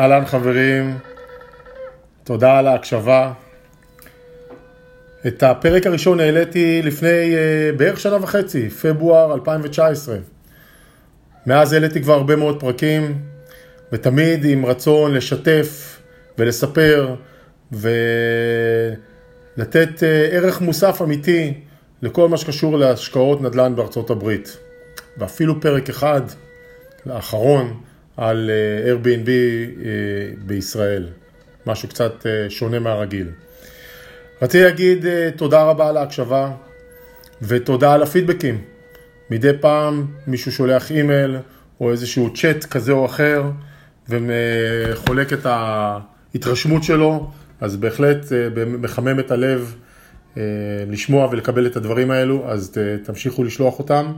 אהלן חברים, תודה על ההקשבה. את הפרק הראשון העליתי לפני uh, בערך שנה וחצי, פברואר 2019. מאז העליתי כבר הרבה מאוד פרקים, ותמיד עם רצון לשתף ולספר ולתת uh, ערך מוסף אמיתי לכל מה שקשור להשקעות נדל"ן בארצות הברית. ואפילו פרק אחד, האחרון, על אה, Airbnb אה, בישראל, משהו קצת אה, שונה מהרגיל. רציתי להגיד תודה רבה על ההקשבה ותודה על הפידבקים. מדי פעם מישהו שולח אימייל או איזשהו צ'אט כזה או אחר וחולק את ההתרשמות שלו, אז בהחלט מחמם את הלב לשמוע ולקבל את הדברים האלו, אז תמשיכו לשלוח אותם.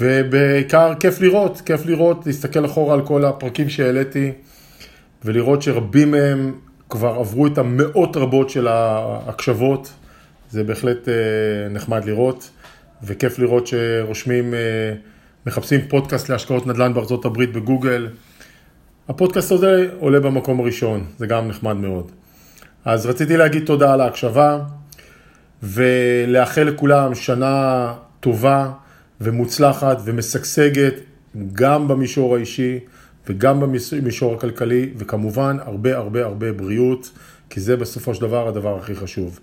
ובעיקר כיף לראות, כיף לראות, להסתכל אחורה על כל הפרקים שהעליתי ולראות שרבים מהם כבר עברו את המאות רבות של ההקשבות, זה בהחלט אה, נחמד לראות וכיף לראות שרושמים, אה, מחפשים פודקאסט להשקעות נדל"ן בארצות הברית בגוגל. הפודקאסט הזה עולה במקום הראשון, זה גם נחמד מאוד. אז רציתי להגיד תודה על ההקשבה ולאחל לכולם שנה טובה. ומוצלחת ומשגשגת גם במישור האישי וגם במישור הכלכלי, וכמובן הרבה הרבה הרבה בריאות, כי זה בסופו של דבר הדבר הכי חשוב.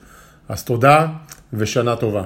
אז תודה ושנה טובה.